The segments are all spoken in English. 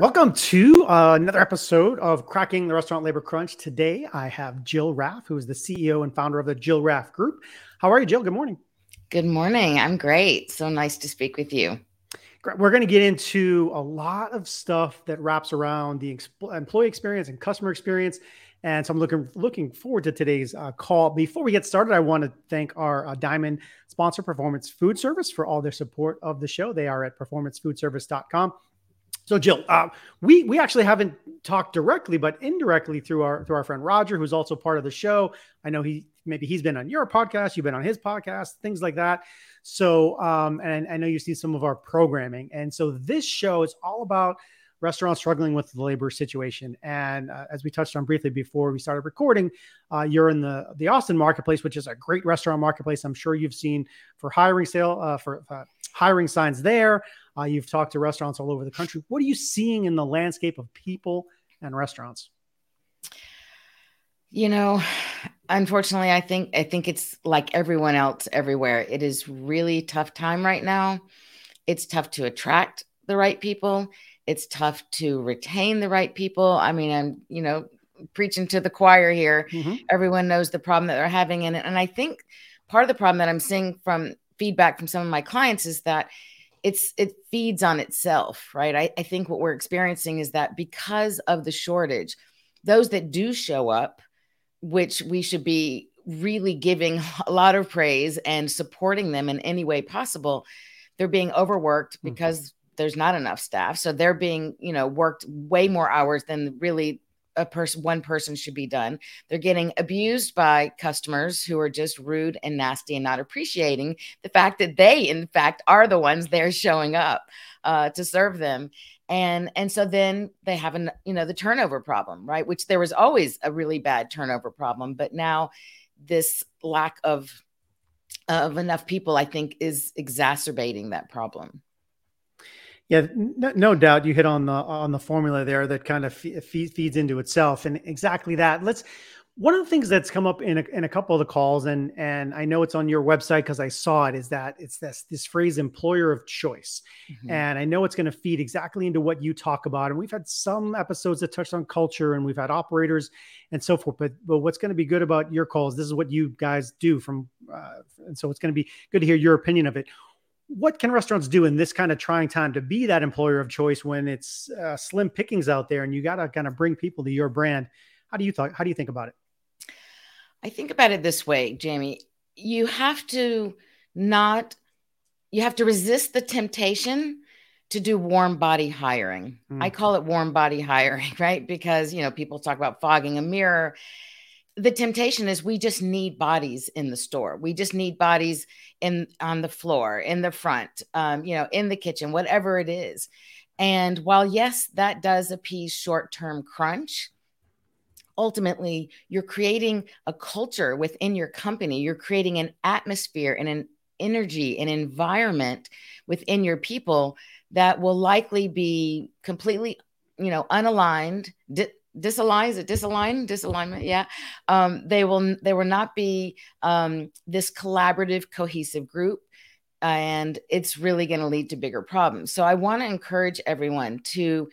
Welcome to uh, another episode of Cracking the Restaurant Labor Crunch. Today I have Jill Raff, who is the CEO and founder of the Jill Raff Group. How are you, Jill? Good morning. Good morning. I'm great. So nice to speak with you. We're going to get into a lot of stuff that wraps around the employee experience and customer experience. And so I'm looking looking forward to today's uh, call. Before we get started, I want to thank our uh, Diamond sponsor, Performance Food Service, for all their support of the show. They are at performancefoodservice.com. So, Jill, uh, we we actually haven't talked directly, but indirectly through our through our friend Roger, who's also part of the show. I know he maybe he's been on your podcast, you've been on his podcast, things like that. So, um, and I know you see some of our programming, and so this show is all about restaurants struggling with the labor situation. And uh, as we touched on briefly before we started recording, uh, you're in the the Austin marketplace, which is a great restaurant marketplace. I'm sure you've seen for hiring sale uh, for uh, hiring signs there. Uh, you've talked to restaurants all over the country. What are you seeing in the landscape of people and restaurants? You know, unfortunately, I think I think it's like everyone else everywhere. It is really tough time right now. It's tough to attract the right people. It's tough to retain the right people. I mean, I'm you know preaching to the choir here. Mm-hmm. Everyone knows the problem that they're having, and and I think part of the problem that I'm seeing from feedback from some of my clients is that it's it feeds on itself, right? I, I think what we're experiencing is that because of the shortage, those that do show up, which we should be really giving a lot of praise and supporting them in any way possible, they're being overworked mm-hmm. because there's not enough staff. So they're being, you know, worked way more hours than really a person one person should be done. They're getting abused by customers who are just rude and nasty and not appreciating the fact that they in fact are the ones they're showing up uh, to serve them. And and so then they have an you know the turnover problem right? Which there was always a really bad turnover problem but now this lack of of enough people i think is exacerbating that problem yeah, no, no, doubt you hit on the on the formula there that kind of feeds into itself, and exactly that. Let's. One of the things that's come up in a, in a couple of the calls, and and I know it's on your website because I saw it, is that it's this this phrase "employer of choice," mm-hmm. and I know it's going to feed exactly into what you talk about. And we've had some episodes that touched on culture, and we've had operators and so forth. But but what's going to be good about your calls? This is what you guys do from, uh, and so it's going to be good to hear your opinion of it what can restaurants do in this kind of trying time to be that employer of choice when it's uh, slim pickings out there and you got to kind of bring people to your brand? How do you think how do you think about it? I think about it this way jamie. You have to not you have to resist the temptation to do warm body hiring. Mm. i call it warm body hiring right? Because you know people talk about fogging a mirror the temptation is we just need bodies in the store. We just need bodies in on the floor, in the front, um, you know, in the kitchen, whatever it is. And while yes, that does appease short-term crunch, ultimately you're creating a culture within your company. You're creating an atmosphere and an energy, an environment within your people that will likely be completely, you know, unaligned, di- disaligns it disalign disalignment yeah. Um, they will they will not be um, this collaborative cohesive group and it's really going to lead to bigger problems. So i want to encourage everyone to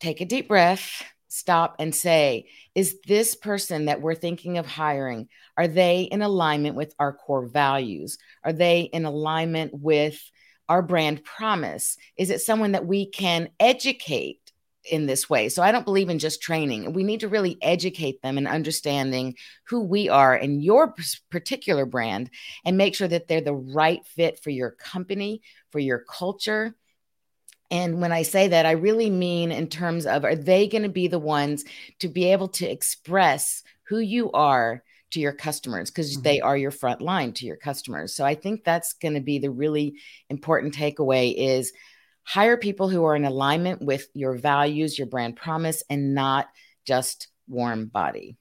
take a deep breath stop and say is this person that we're thinking of hiring are they in alignment with our core values? Are they in alignment with our brand promise? Is it someone that we can educate in this way. So I don't believe in just training. We need to really educate them in understanding who we are and your particular brand and make sure that they're the right fit for your company, for your culture. And when I say that, I really mean in terms of are they going to be the ones to be able to express who you are to your customers because mm-hmm. they are your front line to your customers. So I think that's going to be the really important takeaway is hire people who are in alignment with your values, your brand promise, and not just warm body.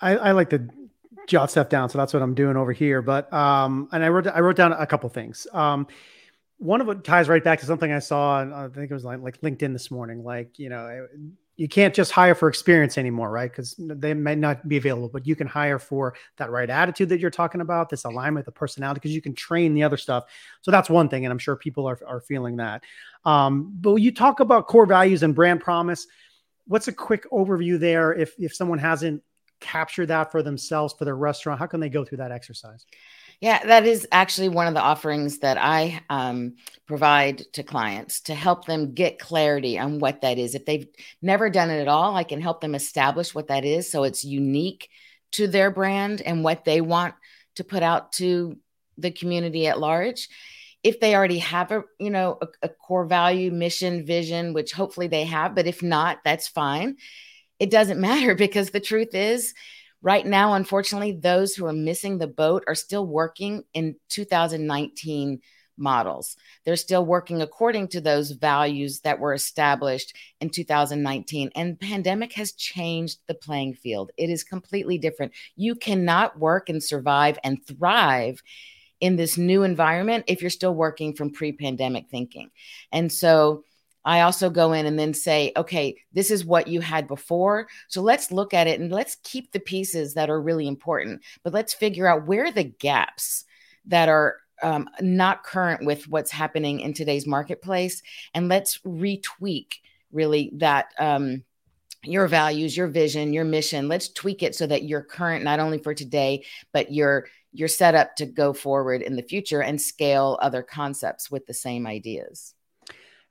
I, I like to jot stuff down, so that's what I'm doing over here. But um, and I wrote I wrote down a couple things. Um, one of it ties right back to something I saw, and I think it was like, like LinkedIn this morning. Like you know, you can't just hire for experience anymore, right? Because they may not be available, but you can hire for that right attitude that you're talking about, this alignment, the personality, because you can train the other stuff. So that's one thing, and I'm sure people are are feeling that. Um, but you talk about core values and brand promise. What's a quick overview there? If if someone hasn't captured that for themselves for their restaurant, how can they go through that exercise? Yeah, that is actually one of the offerings that I um, provide to clients to help them get clarity on what that is. If they've never done it at all, I can help them establish what that is so it's unique to their brand and what they want to put out to the community at large. If they already have a, you know, a, a core value, mission, vision, which hopefully they have, but if not, that's fine. It doesn't matter because the truth is Right now, unfortunately, those who are missing the boat are still working in 2019 models. They're still working according to those values that were established in 2019 and pandemic has changed the playing field. It is completely different. You cannot work and survive and thrive in this new environment if you're still working from pre-pandemic thinking. And so I also go in and then say, okay, this is what you had before. So let's look at it and let's keep the pieces that are really important, but let's figure out where the gaps that are um, not current with what's happening in today's marketplace. And let's retweak really that. Um, your values, your vision, your mission. Let's tweak it so that you're current not only for today, but you're you're set up to go forward in the future and scale other concepts with the same ideas.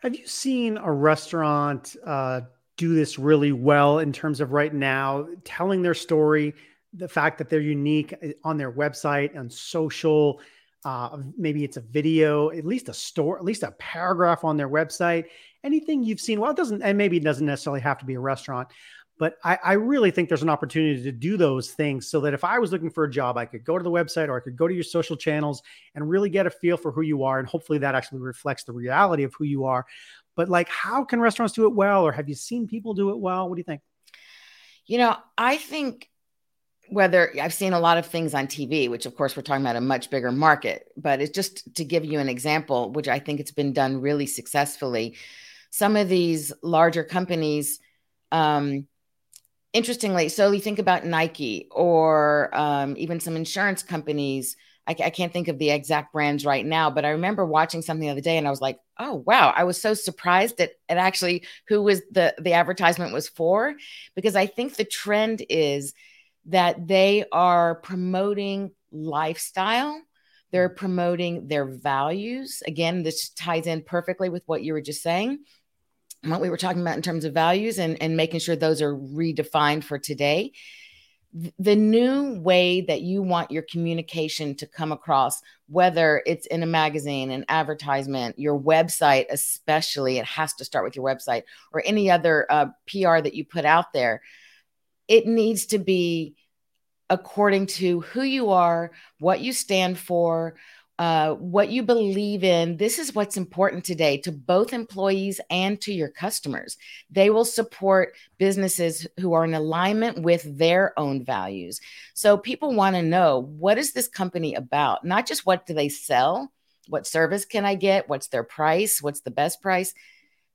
Have you seen a restaurant uh, do this really well in terms of right now telling their story, the fact that they're unique uh, on their website and social? Uh, maybe it's a video, at least a store, at least a paragraph on their website. Anything you've seen? Well, it doesn't, and maybe it doesn't necessarily have to be a restaurant, but I, I, really think there's an opportunity to do those things so that if I was looking for a job, I could go to the website or I could go to your social channels and really get a feel for who you are. And hopefully that actually reflects the reality of who you are. But like, how can restaurants do it well? Or have you seen people do it well? What do you think? You know, I think whether I've seen a lot of things on TV, which of course we're talking about a much bigger market, but it's just to give you an example, which I think it's been done really successfully. Some of these larger companies, um, interestingly, so you think about Nike or um, even some insurance companies. I, I, can't think of the exact brands right now, but I remember watching something the other day and I was like, oh wow, I was so surprised at, at actually who was the the advertisement was for, because I think the trend is that they are promoting lifestyle. They're promoting their values. Again, this ties in perfectly with what you were just saying what we were talking about in terms of values and, and making sure those are redefined for today the new way that you want your communication to come across, whether it's in a magazine, an advertisement, your website, especially, it has to start with your website or any other uh, PR that you put out there. It needs to be according to who you are, what you stand for, uh, what you believe in. This is what's important today to both employees and to your customers. They will support businesses who are in alignment with their own values. So people want to know what is this company about? Not just what do they sell, what service can I get, what's their price, what's the best price.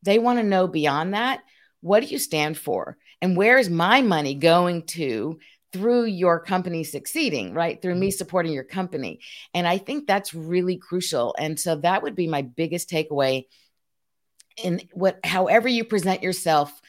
They want to know beyond that. What do you stand for? And where is my money going to through your company succeeding, right? Through me mm-hmm. supporting your company. And I think that's really crucial. And so that would be my biggest takeaway in what, however you present yourself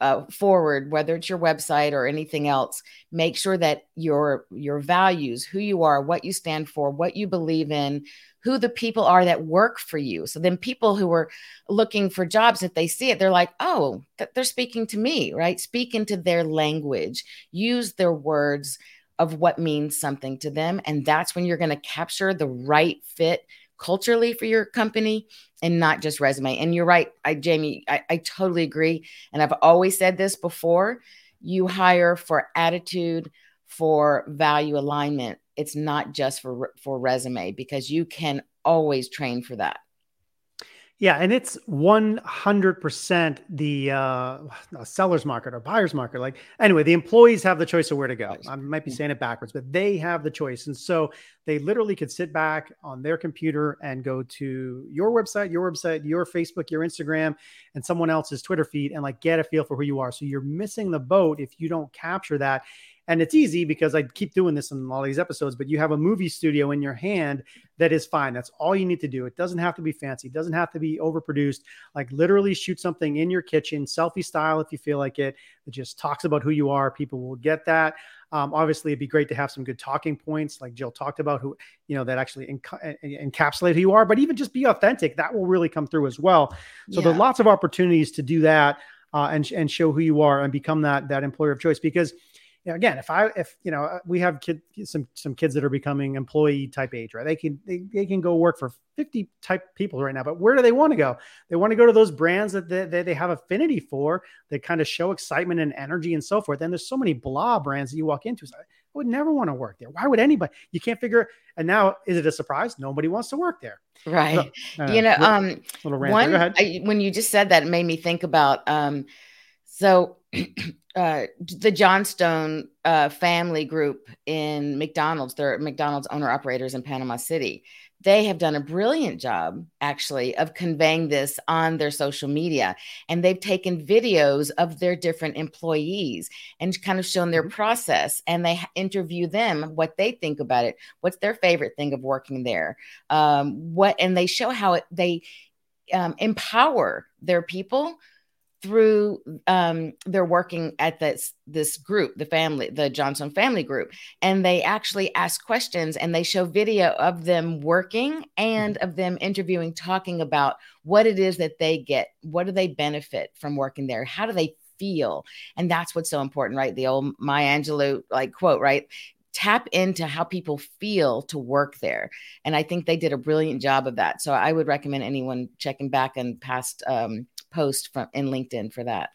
uh, forward, whether it's your website or anything else, make sure that your your values, who you are, what you stand for, what you believe in, who the people are that work for you. So then people who are looking for jobs, if they see it, they're like, oh, th- they're speaking to me, right? Speak into their language, use their words of what means something to them. And that's when you're going to capture the right fit culturally for your company and not just resume. And you're right, I, Jamie, I, I totally agree. And I've always said this before you hire for attitude, for value alignment it's not just for for resume because you can always train for that Yeah, and it's 100% the uh, seller's market or buyer's market. Like, anyway, the employees have the choice of where to go. I might be saying it backwards, but they have the choice. And so they literally could sit back on their computer and go to your website, your website, your Facebook, your Instagram, and someone else's Twitter feed and like get a feel for who you are. So you're missing the boat if you don't capture that. And it's easy because I keep doing this in all these episodes, but you have a movie studio in your hand that is fine. That's all you need to do. It doesn't have to be fancy, it doesn't have to be overproduced. Like literally shoot something in your kitchen, selfie style if you feel like it. It just talks about who you are. People will get that. Um, obviously, it'd be great to have some good talking points, like Jill talked about, who you know that actually enc- encapsulate who you are. But even just be authentic, that will really come through as well. So yeah. there are lots of opportunities to do that uh, and and show who you are and become that that employer of choice because you know, again, if I, if, you know, we have kid, some, some kids that are becoming employee type age, right? They can, they, they can go work for 50 type people right now, but where do they want to go? They want to go to those brands that they, they, they have affinity for, that kind of show excitement and energy and so forth. And there's so many blah brands that you walk into. So I would never want to work there. Why would anybody? You can't figure. And now, is it a surprise? Nobody wants to work there. Right. So, uh, you know, um, little one, I, when you just said that, it made me think about, um, so uh, the Johnstone uh, family group in McDonald's, they're McDonald's owner operators in Panama City. They have done a brilliant job, actually, of conveying this on their social media. And they've taken videos of their different employees and kind of shown their mm-hmm. process. And they interview them what they think about it, what's their favorite thing of working there, um, what, and they show how it, they um, empower their people through um, they're working at this this group the family the johnson family group and they actually ask questions and they show video of them working and mm-hmm. of them interviewing talking about what it is that they get what do they benefit from working there how do they feel and that's what's so important right the old maya angelou like quote right tap into how people feel to work there. And I think they did a brilliant job of that. So I would recommend anyone checking back and past um, post from in LinkedIn for that.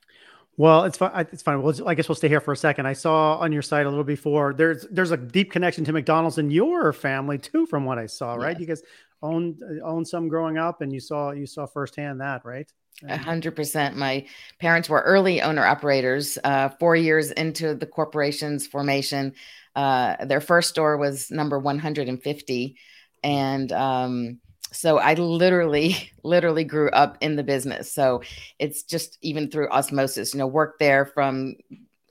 Well, it's fine. It's fine. Well, I guess we'll stay here for a second. I saw on your site a little before. There's there's a deep connection to McDonald's in your family too, from what I saw. Right? Yes. You guys owned owned some growing up, and you saw you saw firsthand that, right? A hundred percent. My parents were early owner operators. Uh, four years into the corporation's formation, uh, their first store was number 150, and um, so I literally, literally grew up in the business. So it's just even through osmosis, you know, worked there from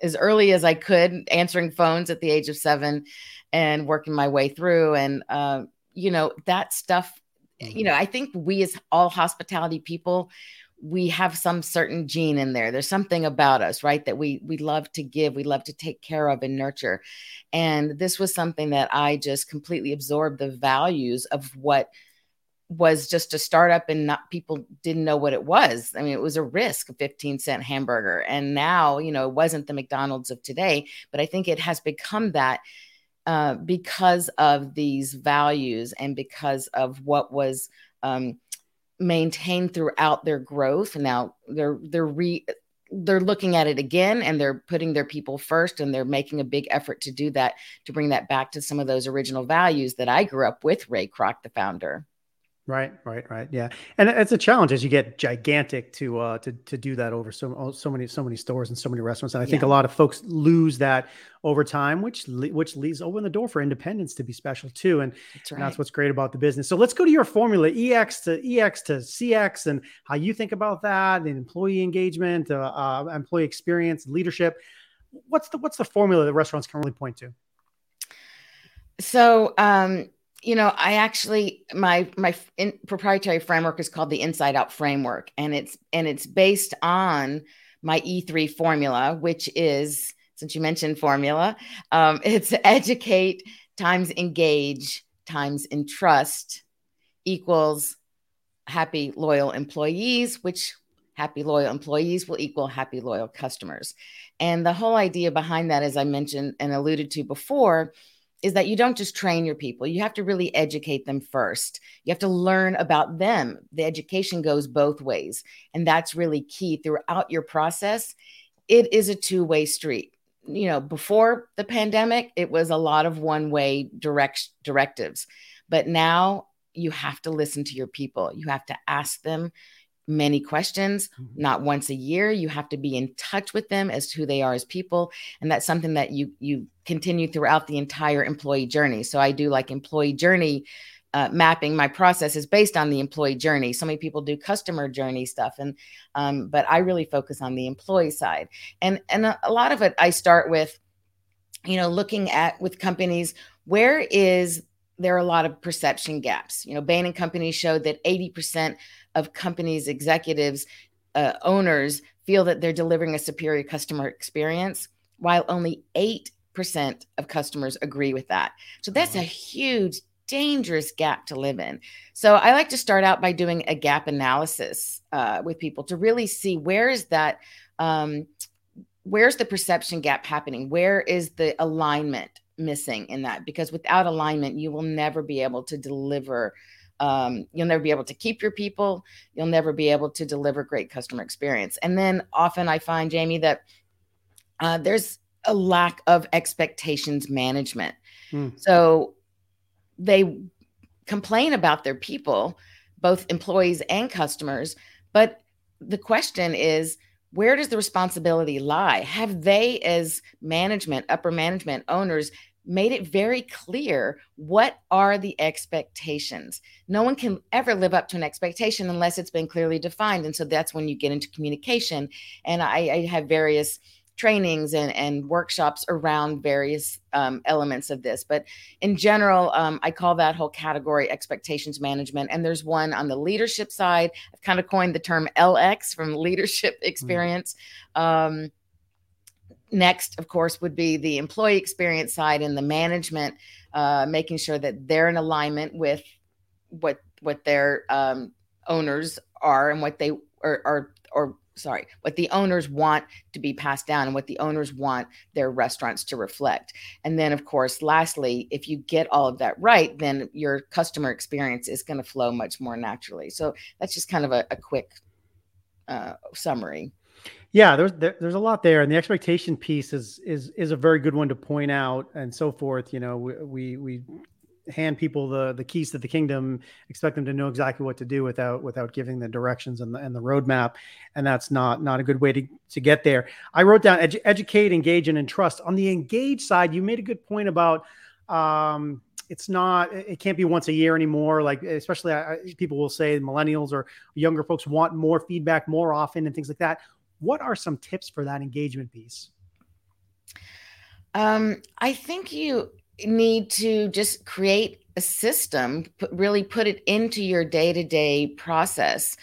as early as I could, answering phones at the age of seven and working my way through. And, uh, you know, that stuff, you know, I think we as all hospitality people, we have some certain gene in there. There's something about us, right? That we we love to give, we love to take care of and nurture. And this was something that I just completely absorbed the values of what was just a startup and not people didn't know what it was. I mean, it was a risk, a 15 cent hamburger. And now, you know, it wasn't the McDonald's of today, but I think it has become that uh, because of these values and because of what was um, maintained throughout their growth. Now they're they're re they're looking at it again and they're putting their people first and they're making a big effort to do that to bring that back to some of those original values that I grew up with Ray Kroc the founder. Right, right, right. Yeah, and it's a challenge as you get gigantic to uh to to do that over so oh, so many so many stores and so many restaurants. And I think yeah. a lot of folks lose that over time, which which leaves open the door for independents to be special too. And that's, right. and that's what's great about the business. So let's go to your formula, EX to EX to CX, and how you think about that, and employee engagement, uh, uh, employee experience, leadership. What's the what's the formula that restaurants can really point to? So. um you know i actually my my in, proprietary framework is called the inside out framework and it's and it's based on my e3 formula which is since you mentioned formula um, it's educate times engage times entrust equals happy loyal employees which happy loyal employees will equal happy loyal customers. And the whole idea behind that as i mentioned and alluded to before is that you don't just train your people, you have to really educate them first. You have to learn about them. The education goes both ways. And that's really key throughout your process. It is a two way street. You know, before the pandemic, it was a lot of one way direct directives. But now you have to listen to your people. You have to ask them many questions, mm-hmm. not once a year. You have to be in touch with them as to who they are as people. And that's something that you you continue throughout the entire employee journey. So I do like employee journey uh, mapping. My process is based on the employee journey. So many people do customer journey stuff, and um, but I really focus on the employee side. And and a, a lot of it I start with, you know, looking at with companies where is there are a lot of perception gaps. You know, Bain and Company showed that 80% of companies' executives, uh, owners feel that they're delivering a superior customer experience, while only 8% of customers agree with that. So that's a huge, dangerous gap to live in. So I like to start out by doing a gap analysis uh, with people to really see where is that. Um, where's the perception gap happening? Where is the alignment missing in that? Because without alignment, you will never be able to deliver um, you'll never be able to keep your people. You'll never be able to deliver great customer experience. And then often I find, Jamie, that uh, there's a lack of expectations management. Mm. So they complain about their people, both employees and customers. But the question is, where does the responsibility lie? Have they, as management, upper management, owners, made it very clear what are the expectations. No one can ever live up to an expectation unless it's been clearly defined. And so that's when you get into communication. And I, I have various trainings and, and workshops around various um, elements of this. But in general, um, I call that whole category expectations management. And there's one on the leadership side. I've kind of coined the term LX from leadership mm. experience. Mm-hmm. Um, next, of course, would be the employee experience side and the management, uh, making sure that they're in alignment with what what their um, owners are and what they are, are or sorry, what the owners want to be passed down and what the owners want their restaurants to reflect. And then, of course, lastly, if you get all of that right, then your customer experience is going to flow much more naturally. So that's just kind of a, a quick uh, summary. Yeah, there's there, there's a lot there, and the expectation piece is is is a very good one to point out, and so forth. You know, we we, hand people the the keys to the kingdom, expect them to know exactly what to do without without giving the directions and the and the roadmap, and that's not not a good way to to get there. I wrote down edu- educate, engage, and entrust. On the engage side, you made a good point about. Um, it's not it can't be once a year anymore like especially uh, people will say millennials or younger folks want more feedback more often and things like that what are some tips for that engagement piece? Um, I think you need to just create a system, really put it into your day to day process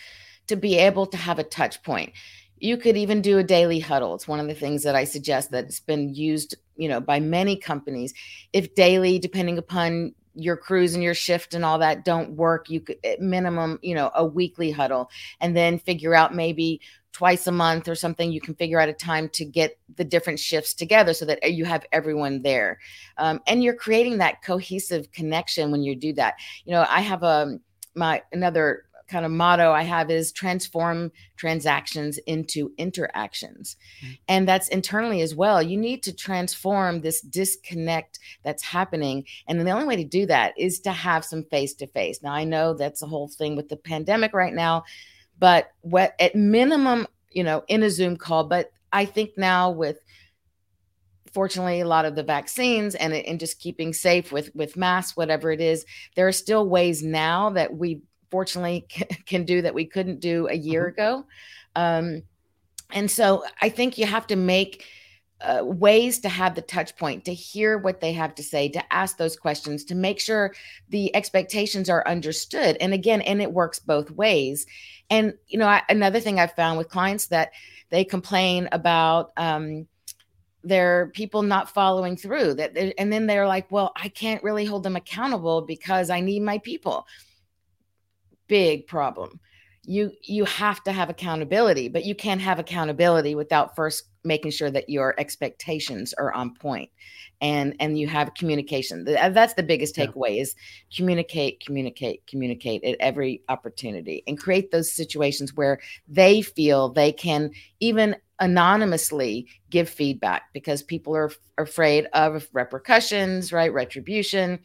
to be able to have a touch point. You could even do a daily huddle. It's one of the things that I suggest that's been used, you know, by many companies. If daily, depending upon your crews and your shift and all that don't work, you could minimum, you know, a weekly huddle and then figure out maybe twice a month or something you can figure out a time to get the different shifts together so that you have everyone there. Um, and you're creating that cohesive connection when you do that. You know i have a um, my another kind of motto i have is transform transactions into interactions. Mm-hmm. and that's internally as well. You need to transform this disconnect that's happening. And the only way to do that is to have some face to face now i know that's the whole thing with the pandemic right now but what at minimum, you know, in a Zoom call. But I think now with fortunately a lot of the vaccines and and just keeping safe with with masks, whatever it is, there are still ways now that we fortunately can do that we couldn't do a year mm-hmm. ago. Um, and so I think you have to make uh, ways to have the touch point, to hear what they have to say, to ask those questions, to make sure the expectations are understood. And again, and it works both ways. And you know, I, another thing I've found with clients that they complain about um, their people not following through. That and then they're like, "Well, I can't really hold them accountable because I need my people." Big problem you you have to have accountability but you can't have accountability without first making sure that your expectations are on point and and you have communication. Uh, that's the biggest takeaway yeah. is communicate communicate communicate at every opportunity and create those situations where they feel they can even anonymously give feedback because people are, are afraid of repercussions right? Retribution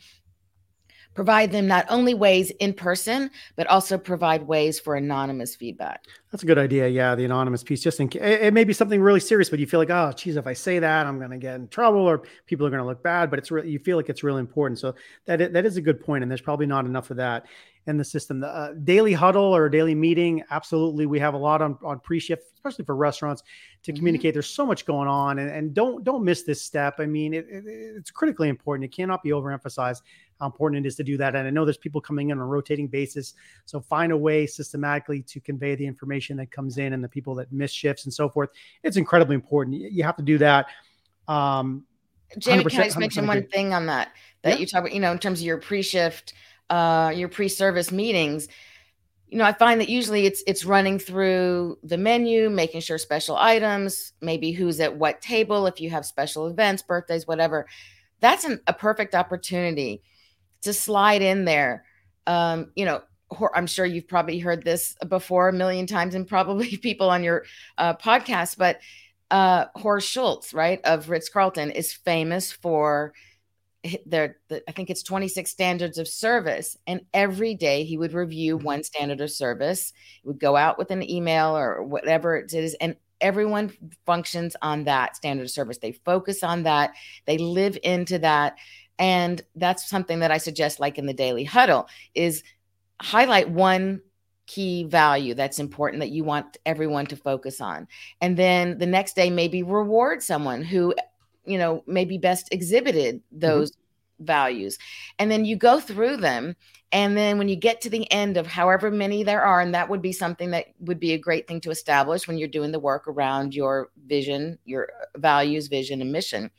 provide them not only ways in person, but also provide ways for anonymous feedback. That's a good idea. Yeah, the anonymous piece, just in case it may be something really serious, but you feel like, oh, geez, if I say that, I'm going to get in trouble or people are going to look bad. But it's really, you feel like it's really important. So that is, that is a good point, and there's probably not enough of that in the system. The uh, daily huddle or daily meeting, absolutely, we have a lot on on pre-shift, especially for restaurants, to mm-hmm. communicate. There's so much going on, and, and don't don't miss this step. I mean, it, it, it's critically important. It cannot be overemphasized how important it is to do that. And I know there's people coming in on a rotating basis. So find a way systematically to convey the information that comes in and the people that miss shifts and so forth. It's incredibly important. You have to do that. Um, Jamie, can I just mention one thing on that? That yeah. you talk about, you know, in terms of your pre-shift, uh, your pre-service meetings. You know, I find that usually it's it's running through the menu, making sure special items, maybe who's at what table, if you have special events, birthdays, whatever. That's an, a perfect opportunity to slide in there. Um, you know, I'm sure you've probably heard this before a million times, and probably people on your uh, podcast. But uh, Horst Schulze, right, of Ritz Carlton, is famous for their, the, I think it's 26 standards of service. And every day he would review mm-hmm. one standard of service, he would go out with an email or whatever it is. And everyone functions on that standard of service. They focus on that, they live into that. And that's something that I suggest, like in the daily huddle, is highlight one key value that's important that you want everyone to focus on. And then the next day, maybe reward someone who, you know, maybe best exhibited mm-hmm. those mm-hmm. values. And then you go through them. And then when you get to the end of however many there are, and that would be something that would be a great thing to establish when you're doing the work around your vision, your values, vision, and mission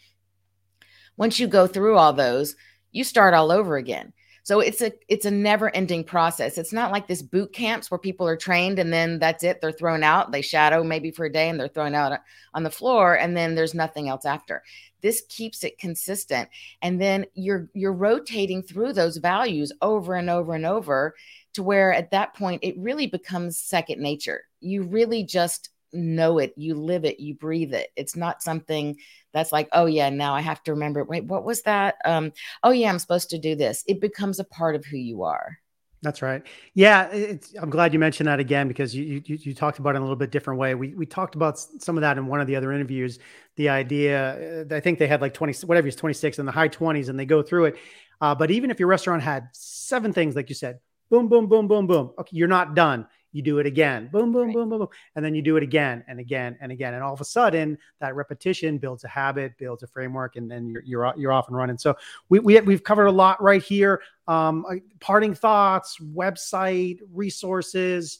once you go through all those, you start all over again. So it's a it's a never ending process. It's not like this boot camps where people are trained and then that's it. They're thrown out. They shadow maybe for a day and they're thrown out on the floor and then there's nothing else after. This keeps it consistent. And then you're you're rotating through those values over and over and over to where at that point it really becomes second nature. You really just know it, you live it, you breathe it. It's not something that's like, oh yeah, now I have to remember. Wait, what was that? Um, oh yeah, I'm supposed to do this. It becomes a part of who you are. That's right. Yeah, I'm glad you mentioned that again because you, you, you talked about it in a little bit different way. We we talked about some of that in one of the other interviews. The idea, uh, I think they had like 20, whatever it's 26 in the high 20s, and they go through it. Uh, but even if your restaurant had seven things, like you said, boom, boom, boom, boom, boom. Okay, you're not done you do it again, boom, boom, right. boom, boom, boom, and then you do it again and again and again, and all of a sudden that repetition builds a habit, builds a framework, and then you're you're, you're off and running. So we, we we've covered a lot right here. Um, uh, parting thoughts, website, resources.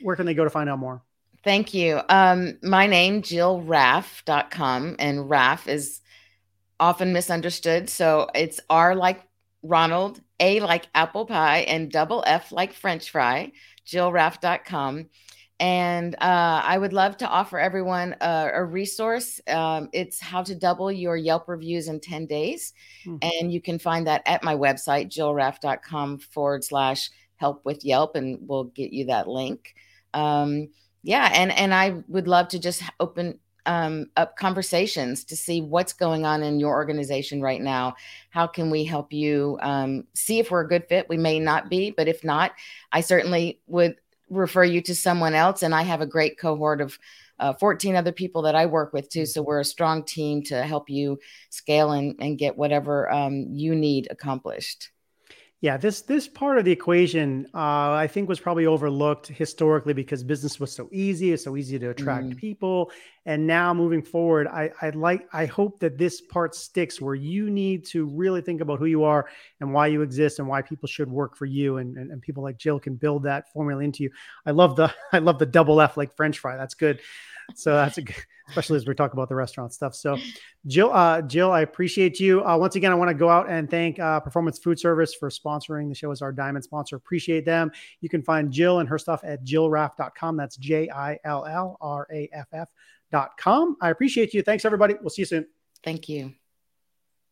Where can they go to find out more? Thank you. Um, my name, is JillRaff.com, and Raff is often misunderstood. So it's R like Ronald, A like apple pie, and double F like French fry jillraff.com. And uh, I would love to offer everyone a, a resource. Um, it's how to double your Yelp reviews in 10 days. Mm-hmm. And you can find that at my website, jillraff.com forward slash help with Yelp, and we'll get you that link. Um, yeah. And, and I would love to just open um, up conversations to see what's going on in your organization right now. How can we help you um, see if we're a good fit? We may not be, but if not, I certainly would refer you to someone else. And I have a great cohort of uh, 14 other people that I work with too. So we're a strong team to help you scale and, and get whatever um, you need accomplished. Yeah, this this part of the equation, uh, I think, was probably overlooked historically because business was so easy, it's so easy to attract mm. people. And now moving forward, I I like I hope that this part sticks where you need to really think about who you are and why you exist and why people should work for you, and and, and people like Jill can build that formula into you. I love the I love the double F like French fry. That's good so that's a, good, especially as we talk about the restaurant stuff. So, Jill, uh, Jill, I appreciate you. Uh, once again, I want to go out and thank uh, Performance Food Service for sponsoring the show as our diamond sponsor. Appreciate them. You can find Jill and her stuff at jillraff.com. That's J I L L R A F F.com. I appreciate you. Thanks, everybody. We'll see you soon. Thank you.